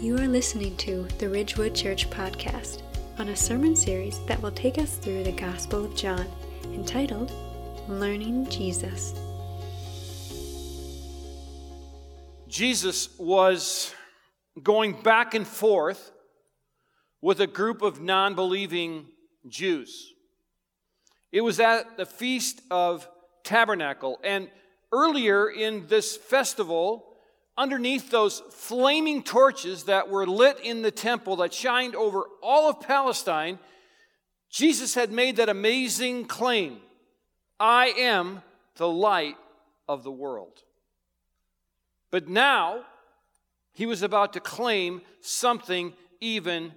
You are listening to the Ridgewood Church Podcast on a sermon series that will take us through the Gospel of John, entitled Learning Jesus. Jesus was going back and forth with a group of non believing Jews. It was at the Feast of Tabernacle. And earlier in this festival, underneath those flaming torches that were lit in the temple that shined over all of Palestine, Jesus had made that amazing claim I am the light of the world. But now, he was about to claim something even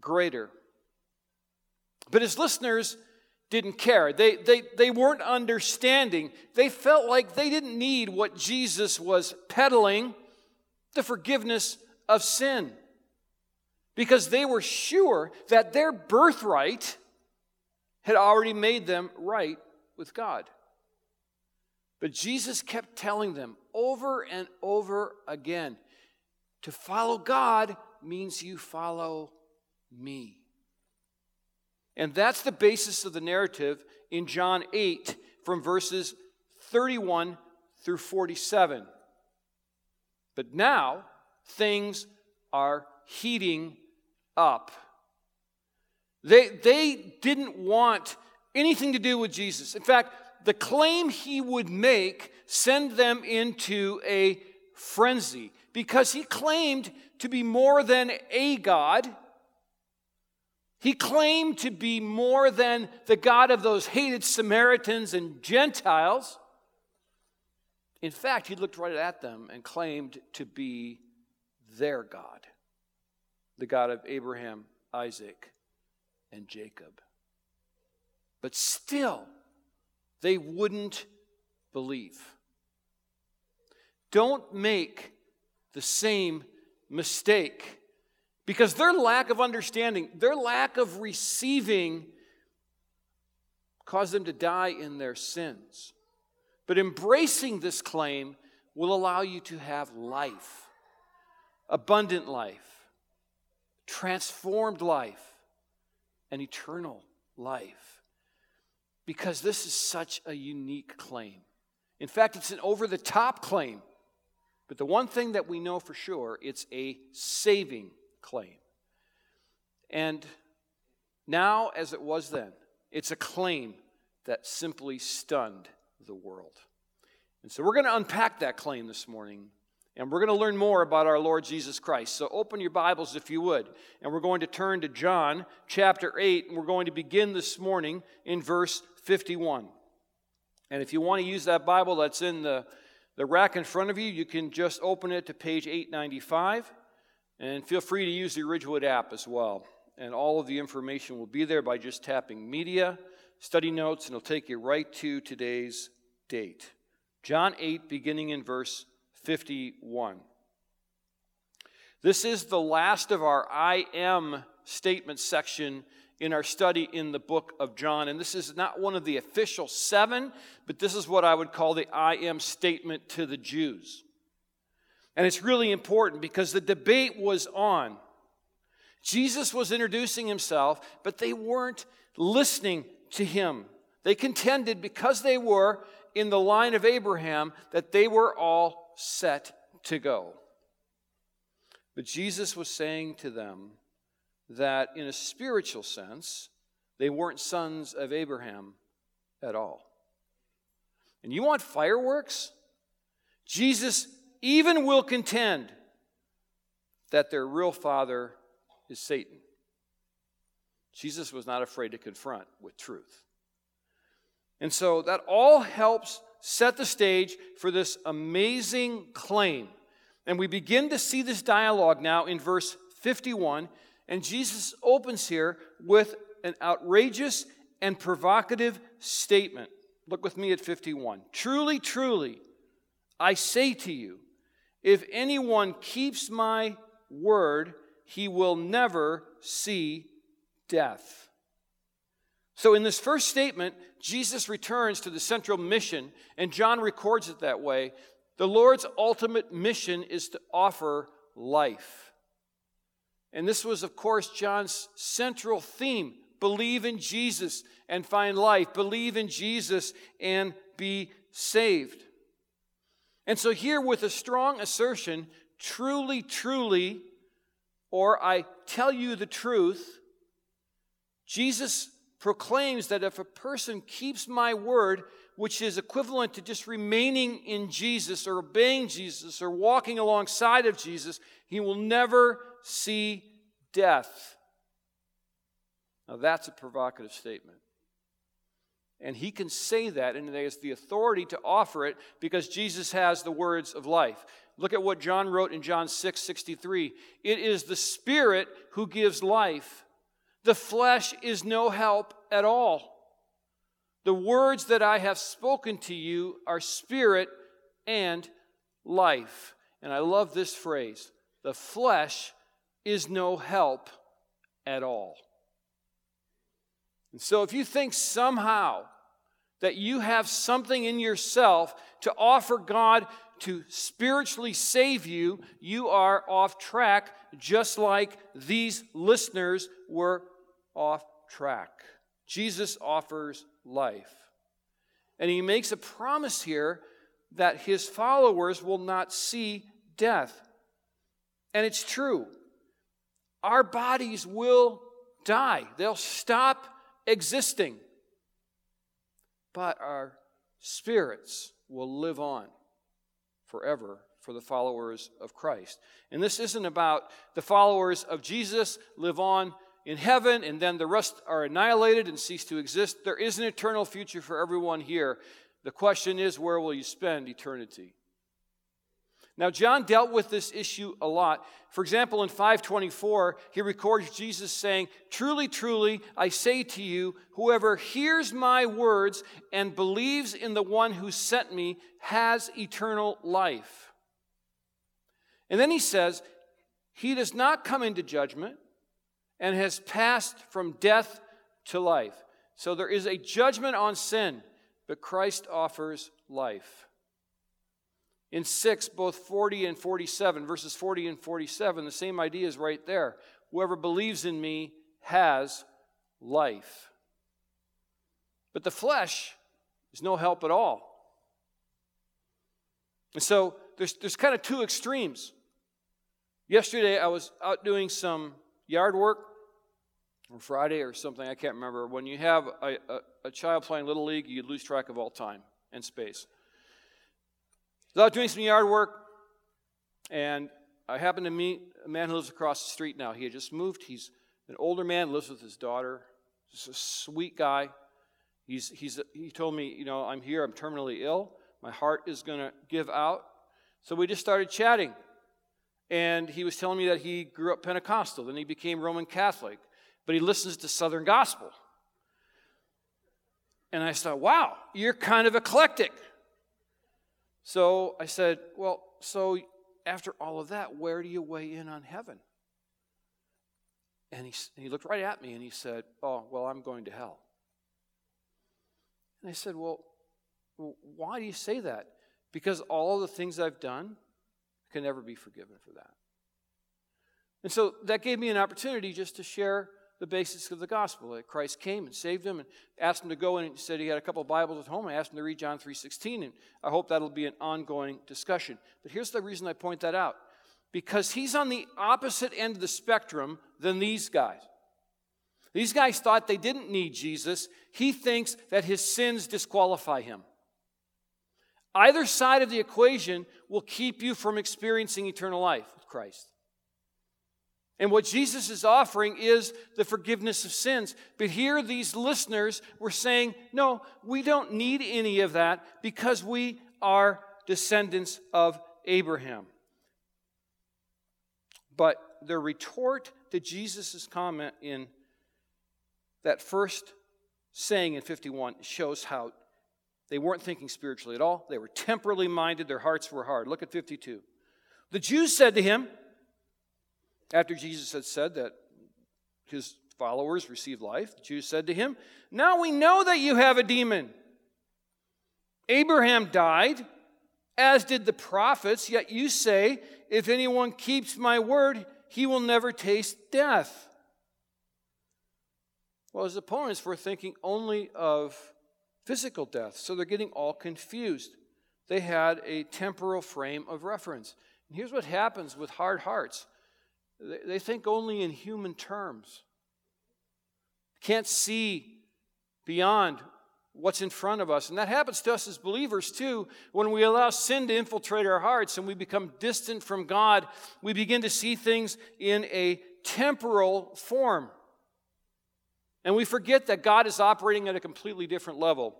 greater. But his listeners didn't care. They, they, they weren't understanding. They felt like they didn't need what Jesus was peddling the forgiveness of sin. Because they were sure that their birthright had already made them right with God. But Jesus kept telling them over and over again to follow God means you follow me. And that's the basis of the narrative in John 8 from verses 31 through 47. But now things are heating up. They, they didn't want anything to do with Jesus. In fact, the claim he would make send them into a frenzy because he claimed to be more than a God. He claimed to be more than the God of those hated Samaritans and Gentiles. In fact, he looked right at them and claimed to be their God, the God of Abraham, Isaac, and Jacob. But still, they wouldn't believe. Don't make the same mistake because their lack of understanding, their lack of receiving, caused them to die in their sins. But embracing this claim will allow you to have life, abundant life, transformed life, and eternal life. Because this is such a unique claim. In fact, it's an over the top claim. But the one thing that we know for sure, it's a saving claim. And now, as it was then, it's a claim that simply stunned the world. And so we're going to unpack that claim this morning. And we're going to learn more about our Lord Jesus Christ. So open your Bibles if you would. And we're going to turn to John chapter 8, and we're going to begin this morning in verse 51. And if you want to use that Bible that's in the, the rack in front of you, you can just open it to page 895. And feel free to use the Ridgewood app as well. And all of the information will be there by just tapping media, study notes, and it'll take you right to today's date. John 8, beginning in verse 51. This is the last of our I am statement section in our study in the book of John. And this is not one of the official seven, but this is what I would call the I am statement to the Jews. And it's really important because the debate was on. Jesus was introducing himself, but they weren't listening to him. They contended because they were in the line of Abraham that they were all set to go. But Jesus was saying to them that in a spiritual sense, they weren't sons of Abraham at all. And you want fireworks? Jesus even will contend that their real father is Satan. Jesus was not afraid to confront with truth. And so that all helps set the stage for this amazing claim. And we begin to see this dialogue now in verse 51. And Jesus opens here with an outrageous and provocative statement. Look with me at 51. Truly, truly, I say to you, if anyone keeps my word, he will never see death. So, in this first statement, Jesus returns to the central mission, and John records it that way. The Lord's ultimate mission is to offer life. And this was, of course, John's central theme believe in Jesus and find life, believe in Jesus and be saved. And so, here with a strong assertion, truly, truly, or I tell you the truth, Jesus proclaims that if a person keeps my word, which is equivalent to just remaining in Jesus or obeying Jesus or walking alongside of Jesus, he will never see death. Now, that's a provocative statement. And he can say that, and he has the authority to offer it because Jesus has the words of life. Look at what John wrote in John 6 63. It is the Spirit who gives life, the flesh is no help at all. The words that I have spoken to you are spirit and life. And I love this phrase the flesh is no help at all. And so if you think somehow that you have something in yourself to offer God to spiritually save you, you are off track, just like these listeners were off track. Jesus offers life. And he makes a promise here that his followers will not see death. And it's true. Our bodies will die, they'll stop existing. But our spirits will live on forever for the followers of Christ. And this isn't about the followers of Jesus live on in heaven and then the rest are annihilated and cease to exist. There is an eternal future for everyone here. The question is, where will you spend eternity? Now, John dealt with this issue a lot. For example, in 524, he records Jesus saying, Truly, truly, I say to you, whoever hears my words and believes in the one who sent me has eternal life. And then he says, He does not come into judgment, and has passed from death to life. So there is a judgment on sin, but Christ offers life. In 6, both 40 and 47, verses 40 and 47, the same idea is right there. Whoever believes in me has life. But the flesh is no help at all. And so there's, there's kind of two extremes. Yesterday, I was out doing some yard work or Friday or something, I can't remember. When you have a, a, a child playing Little League, you lose track of all time and space. I was doing some yard work, and I happened to meet a man who lives across the street now. He had just moved. He's an older man, lives with his daughter. Just a sweet guy. He's, he's, he told me, you know, I'm here, I'm terminally ill. My heart is going to give out. So we just started chatting. And he was telling me that he grew up Pentecostal, then he became Roman Catholic but he listens to Southern gospel. And I thought, wow, you're kind of eclectic. So I said, well, so after all of that, where do you weigh in on heaven? And he, and he looked right at me and he said, oh, well, I'm going to hell. And I said, well, why do you say that? Because all the things I've done can never be forgiven for that. And so that gave me an opportunity just to share the basics of the gospel. That Christ came and saved him and asked him to go and he said he had a couple of Bibles at home. I asked him to read John 3.16, and I hope that'll be an ongoing discussion. But here's the reason I point that out. Because he's on the opposite end of the spectrum than these guys. These guys thought they didn't need Jesus. He thinks that his sins disqualify him. Either side of the equation will keep you from experiencing eternal life with Christ. And what Jesus is offering is the forgiveness of sins. But here, these listeners were saying, no, we don't need any of that because we are descendants of Abraham. But the retort to Jesus' comment in that first saying in 51 shows how they weren't thinking spiritually at all. They were temporally minded, their hearts were hard. Look at 52. The Jews said to him, after Jesus had said that his followers received life, the Jews said to him, Now we know that you have a demon. Abraham died, as did the prophets, yet you say, If anyone keeps my word, he will never taste death. Well, his opponents were thinking only of physical death, so they're getting all confused. They had a temporal frame of reference. And here's what happens with hard hearts they think only in human terms, can't see beyond what's in front of us. And that happens to us as believers too. When we allow sin to infiltrate our hearts and we become distant from God, we begin to see things in a temporal form. And we forget that God is operating at a completely different level.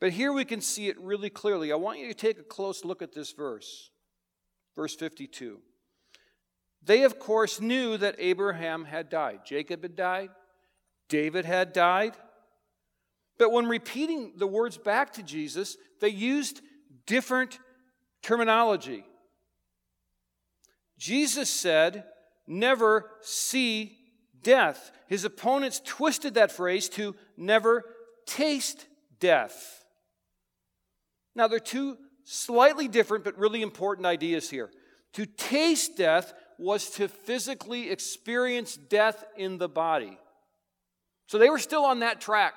But here we can see it really clearly. I want you to take a close look at this verse, verse 52. They, of course, knew that Abraham had died. Jacob had died. David had died. But when repeating the words back to Jesus, they used different terminology. Jesus said, Never see death. His opponents twisted that phrase to never taste death. Now, there are two slightly different but really important ideas here. To taste death was to physically experience death in the body. So they were still on that track.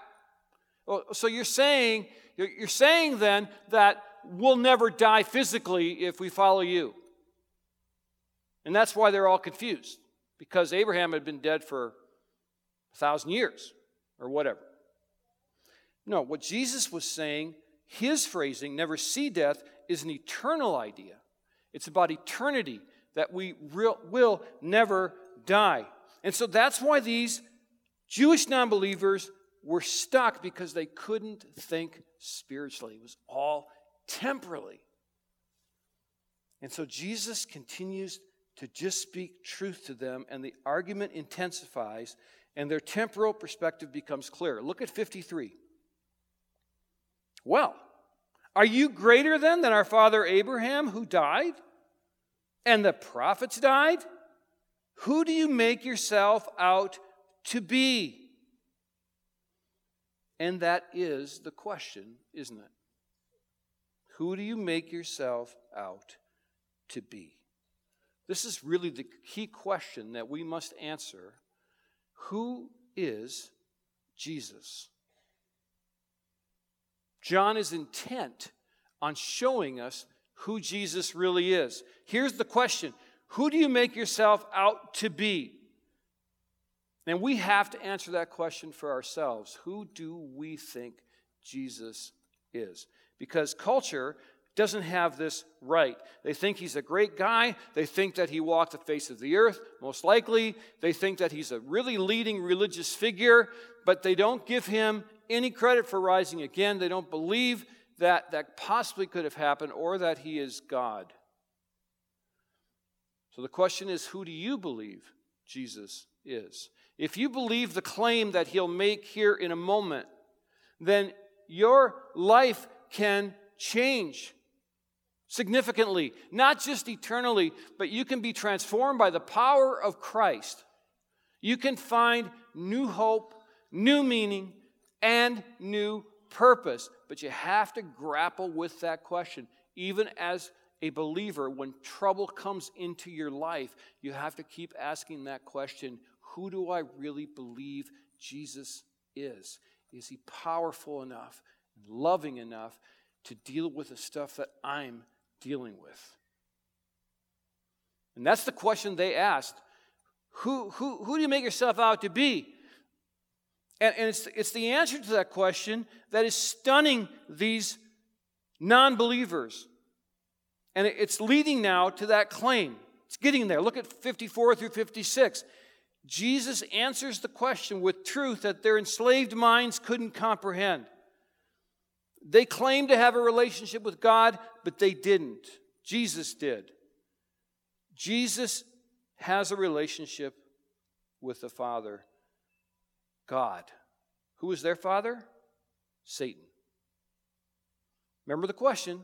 So you're saying, you're saying then that we'll never die physically if we follow you. And that's why they're all confused, because Abraham had been dead for a thousand years or whatever. No, what Jesus was saying, his phrasing, never see death, is an eternal idea. It's about eternity, that we will never die. And so that's why these Jewish non believers were stuck because they couldn't think spiritually. It was all temporally. And so Jesus continues to just speak truth to them, and the argument intensifies, and their temporal perspective becomes clear. Look at 53. Well, are you greater then than our father Abraham, who died? And the prophets died? Who do you make yourself out to be? And that is the question, isn't it? Who do you make yourself out to be? This is really the key question that we must answer. Who is Jesus? John is intent on showing us who Jesus really is. Here's the question Who do you make yourself out to be? And we have to answer that question for ourselves. Who do we think Jesus is? Because culture doesn't have this right. They think he's a great guy. They think that he walked the face of the earth, most likely. They think that he's a really leading religious figure, but they don't give him any credit for rising again. They don't believe that that possibly could have happened or that he is God. So the question is who do you believe Jesus is? If you believe the claim that he'll make here in a moment, then your life can change significantly, not just eternally, but you can be transformed by the power of Christ. You can find new hope, new meaning, and new purpose. But you have to grapple with that question. Even as a believer, when trouble comes into your life, you have to keep asking that question who do I really believe Jesus is? Is he powerful enough, loving enough to deal with the stuff that I'm dealing with? And that's the question they asked. Who, who, who do you make yourself out to be? And, and it's, it's the answer to that question that is stunning these non believers. And it's leading now to that claim. It's getting there. Look at 54 through 56. Jesus answers the question with truth that their enslaved minds couldn't comprehend. They claimed to have a relationship with God, but they didn't. Jesus did. Jesus has a relationship with the Father, God. Who is their Father? Satan. Remember the question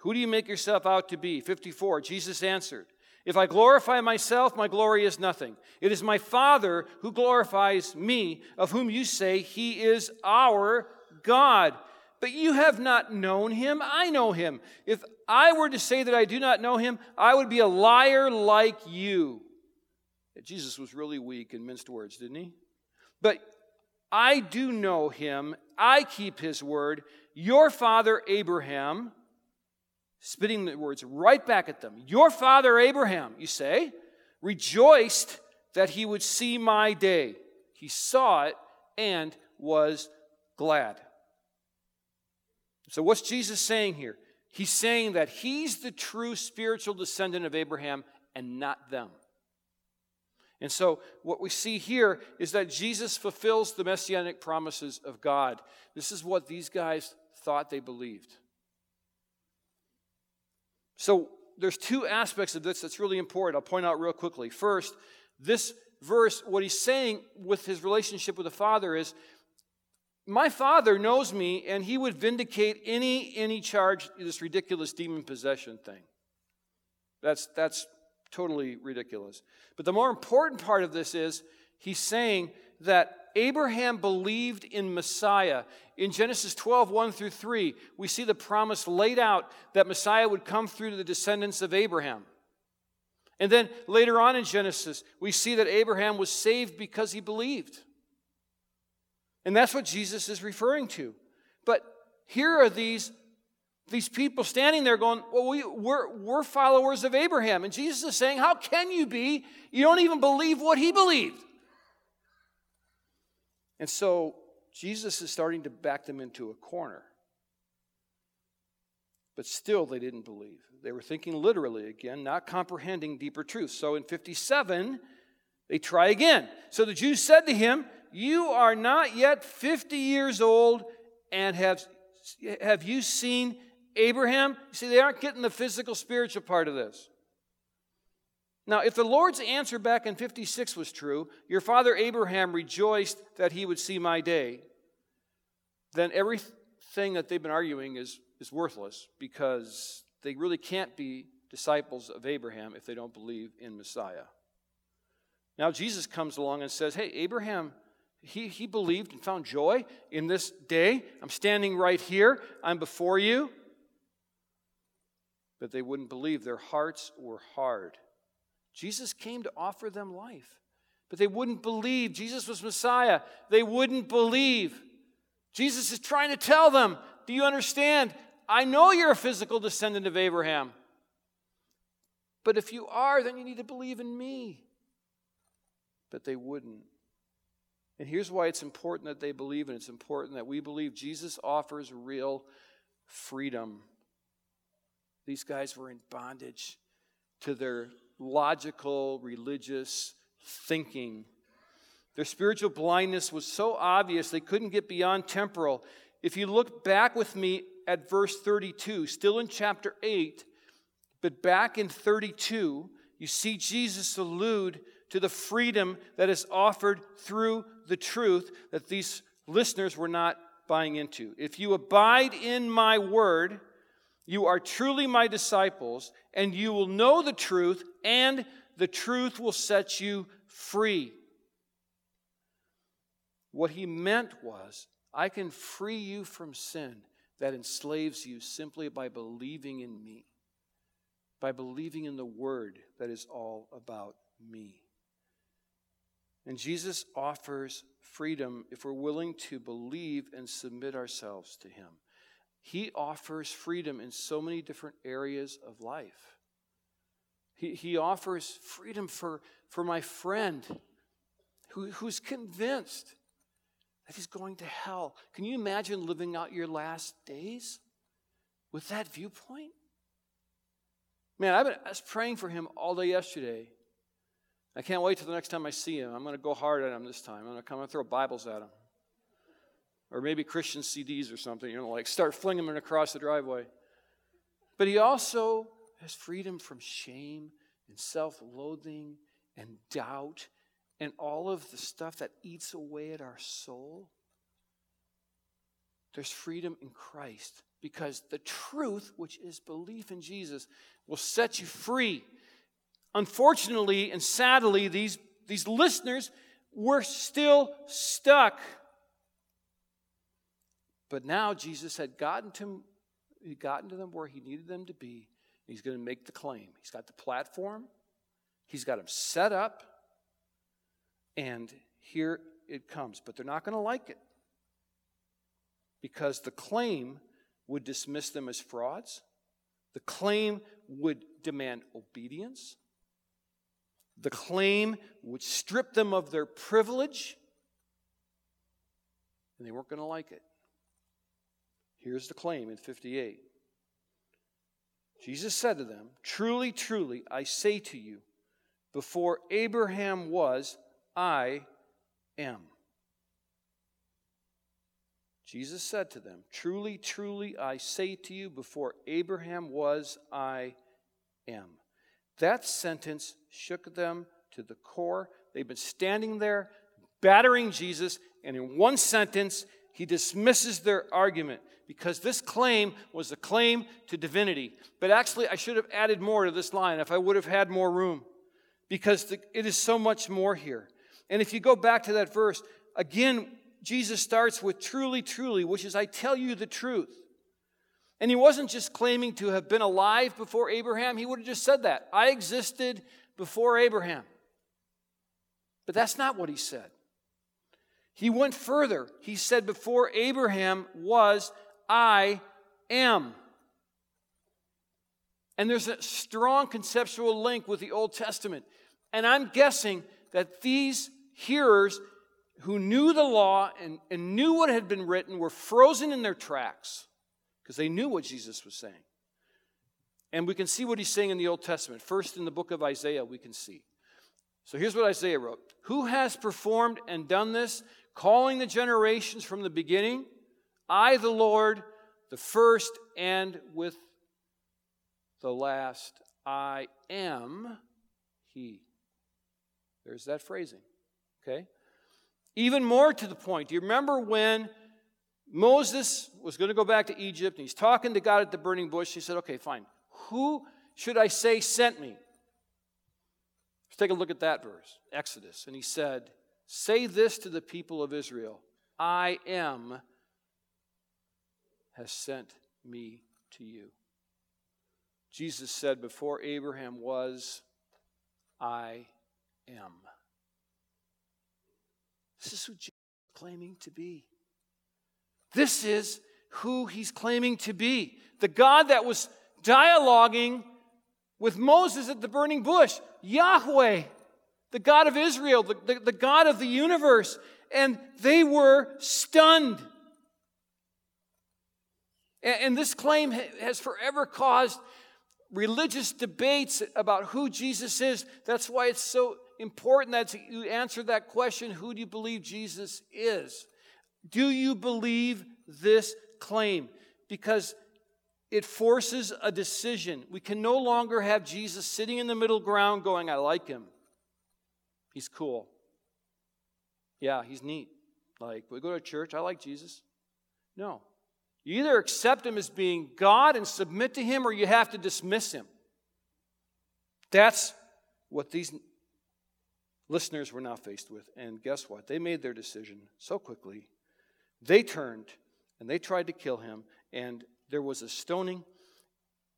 Who do you make yourself out to be? 54. Jesus answered, if I glorify myself, my glory is nothing. It is my Father who glorifies me, of whom you say he is our God. But you have not known him. I know him. If I were to say that I do not know him, I would be a liar like you. Jesus was really weak in minced words, didn't he? But I do know him. I keep his word. Your father Abraham, spitting the words right back at them. Your father Abraham, you say, rejoiced that he would see my day. He saw it and was glad. So, what's Jesus saying here? He's saying that he's the true spiritual descendant of Abraham and not them. And so, what we see here is that Jesus fulfills the messianic promises of God. This is what these guys thought they believed. So, there's two aspects of this that's really important. I'll point out real quickly. First, this verse, what he's saying with his relationship with the Father is, my Father knows me, and he would vindicate any any charge, this ridiculous demon possession thing. That's that's totally ridiculous. But the more important part of this is he's saying that Abraham believed in Messiah. In Genesis 12, 1 through 3, we see the promise laid out that Messiah would come through the descendants of Abraham. And then later on in Genesis, we see that Abraham was saved because he believed. And that's what Jesus is referring to. But here are these, these people standing there going, Well, we, we're, we're followers of Abraham. And Jesus is saying, How can you be? You don't even believe what he believed. And so Jesus is starting to back them into a corner. But still, they didn't believe. They were thinking literally again, not comprehending deeper truths. So in 57, they try again. So the Jews said to him, You are not yet 50 years old, and have, have you seen Abraham? See, they aren't getting the physical, spiritual part of this. Now, if the Lord's answer back in 56 was true, your father Abraham rejoiced that he would see my day, then everything that they've been arguing is, is worthless because they really can't be disciples of Abraham if they don't believe in Messiah. Now, Jesus comes along and says, Hey, Abraham, he, he believed and found joy in this day. I'm standing right here, I'm before you. But they wouldn't believe. Their hearts were hard. Jesus came to offer them life, but they wouldn't believe. Jesus was Messiah. They wouldn't believe. Jesus is trying to tell them Do you understand? I know you're a physical descendant of Abraham. But if you are, then you need to believe in me. But they wouldn't. And here's why it's important that they believe, and it's important that we believe Jesus offers real freedom. These guys were in bondage to their logical, religious thinking. Their spiritual blindness was so obvious they couldn't get beyond temporal. If you look back with me at verse 32, still in chapter 8, but back in 32, you see Jesus allude to the freedom that is offered through the truth that these listeners were not buying into. If you abide in my word, you are truly my disciples, and you will know the truth, and the truth will set you free. What he meant was, I can free you from sin that enslaves you simply by believing in me, by believing in the word that is all about me. And Jesus offers freedom if we're willing to believe and submit ourselves to him. He offers freedom in so many different areas of life. He, he offers freedom for, for my friend who, who's convinced that he's going to hell. Can you imagine living out your last days with that viewpoint? Man, I've been, I was praying for him all day yesterday. I can't wait till the next time I see him. I'm going to go hard at him this time. I'm going to come and throw Bibles at him or maybe Christian CDs or something, you know, like start flinging them across the driveway. But he also has freedom from shame and self loathing and doubt and all of the stuff that eats away at our soul. There's freedom in Christ because the truth, which is belief in Jesus, will set you free. Unfortunately and sadly, these, these listeners were still stuck But now Jesus had gotten to, he'd gotten to them where he needed them to be. He's going to make the claim. He's got the platform, he's got them set up, and here it comes. But they're not going to like it because the claim would dismiss them as frauds, the claim would demand obedience, the claim would strip them of their privilege, and they weren't going to like it. Here's the claim in 58. Jesus said to them, Truly, truly, I say to you, before Abraham was, I am. Jesus said to them, Truly, truly, I say to you, before Abraham was, I am. That sentence shook them to the core. They've been standing there battering Jesus, and in one sentence, he dismisses their argument because this claim was a claim to divinity. But actually, I should have added more to this line if I would have had more room because it is so much more here. And if you go back to that verse, again, Jesus starts with truly, truly, which is, I tell you the truth. And he wasn't just claiming to have been alive before Abraham, he would have just said that. I existed before Abraham. But that's not what he said. He went further. He said, Before Abraham was, I am. And there's a strong conceptual link with the Old Testament. And I'm guessing that these hearers who knew the law and, and knew what had been written were frozen in their tracks because they knew what Jesus was saying. And we can see what he's saying in the Old Testament. First, in the book of Isaiah, we can see. So here's what Isaiah wrote Who has performed and done this, calling the generations from the beginning? I, the Lord, the first and with the last, I am He. There's that phrasing. Okay? Even more to the point, do you remember when Moses was going to go back to Egypt and he's talking to God at the burning bush? He said, Okay, fine. Who should I say sent me? Let's take a look at that verse, Exodus. And he said, Say this to the people of Israel I am has sent me to you. Jesus said, Before Abraham was, I am. This is who Jesus is claiming to be. This is who he's claiming to be. The God that was dialoguing with Moses at the burning bush, Yahweh, the God of Israel, the, the, the God of the universe. And they were stunned. And, and this claim has forever caused religious debates about who Jesus is. That's why it's so important that you answer that question who do you believe Jesus is? Do you believe this claim? Because it forces a decision. We can no longer have Jesus sitting in the middle ground going, I like him. He's cool. Yeah, he's neat. Like, we go to church, I like Jesus. No. You either accept him as being God and submit to him, or you have to dismiss him. That's what these listeners were now faced with. And guess what? They made their decision so quickly. They turned and they tried to kill him, and there was a stoning,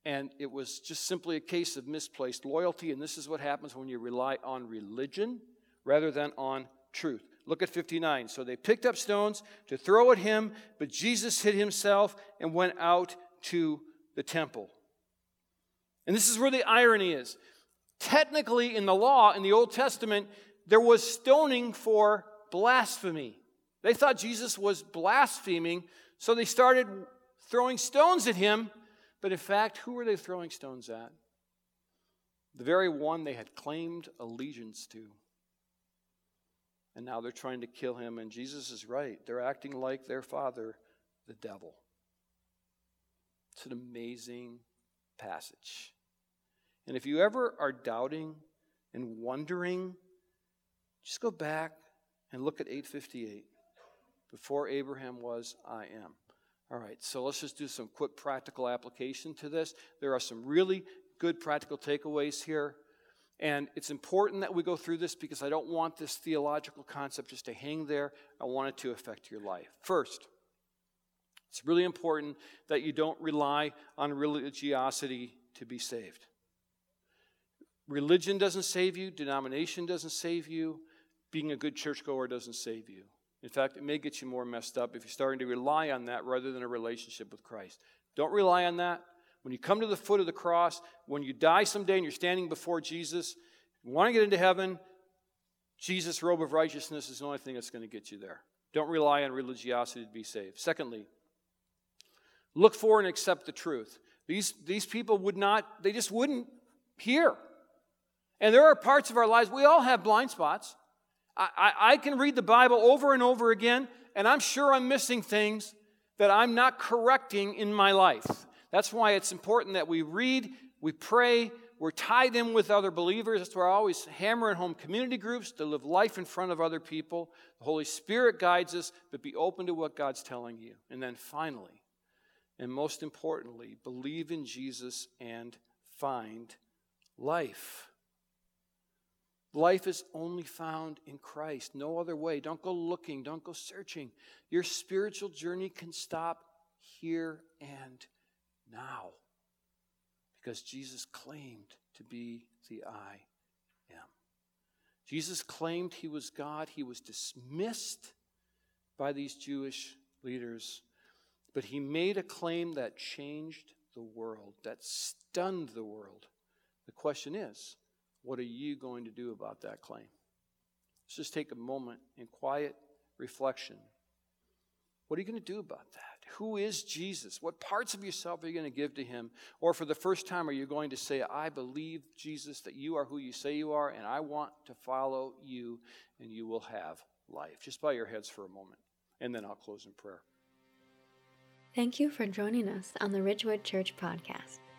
and it was just simply a case of misplaced loyalty. And this is what happens when you rely on religion rather than on truth. Look at 59. So they picked up stones to throw at him, but Jesus hid himself and went out to the temple. And this is where the irony is. Technically, in the law, in the Old Testament, there was stoning for blasphemy. They thought Jesus was blaspheming, so they started throwing stones at him. But in fact, who were they throwing stones at? The very one they had claimed allegiance to. And now they're trying to kill him, and Jesus is right. They're acting like their father, the devil. It's an amazing passage. And if you ever are doubting and wondering, just go back and look at 858. Before Abraham was, I am. All right, so let's just do some quick practical application to this. There are some really good practical takeaways here. And it's important that we go through this because I don't want this theological concept just to hang there. I want it to affect your life. First, It's really important that you don't rely on religiosity to be saved. Religion doesn't save you, denomination doesn't save you, being a good churchgoer doesn't save you. In fact, it may get you more messed up if you're starting to rely on that rather than a relationship with Christ. Don't rely on that. When you come to the foot of the cross, when you die someday and you're standing before Jesus, you want to get into heaven, Jesus' robe of righteousness is the only thing that's going to get you there. Don't rely on religiosity to be saved. Secondly, look for and accept the truth. These, these people would not, they just wouldn't hear. And there are parts of our lives, we all have blind spots. I, I, can read the Bible over and over again, and I'm sure I'm missing things that I'm not correcting in my life. That's why it's important that we read, we pray, we're tied in with other believers. That's why I always hammer home community groups to live life in front of other people. The Holy Spirit guides us, but be open to what God's telling you. And then finally, and most importantly, believe in Jesus and find life. Life is only found in Christ, no other way. Don't go looking, don't go searching. Your spiritual journey can stop here and now because Jesus claimed to be the I am. Jesus claimed he was God. He was dismissed by these Jewish leaders, but he made a claim that changed the world, that stunned the world. The question is, what are you going to do about that claim? Let's just take a moment in quiet reflection. What are you going to do about that? Who is Jesus? What parts of yourself are you going to give to him? Or for the first time, are you going to say, I believe, Jesus, that you are who you say you are, and I want to follow you, and you will have life? Just bow your heads for a moment, and then I'll close in prayer. Thank you for joining us on the Ridgewood Church podcast.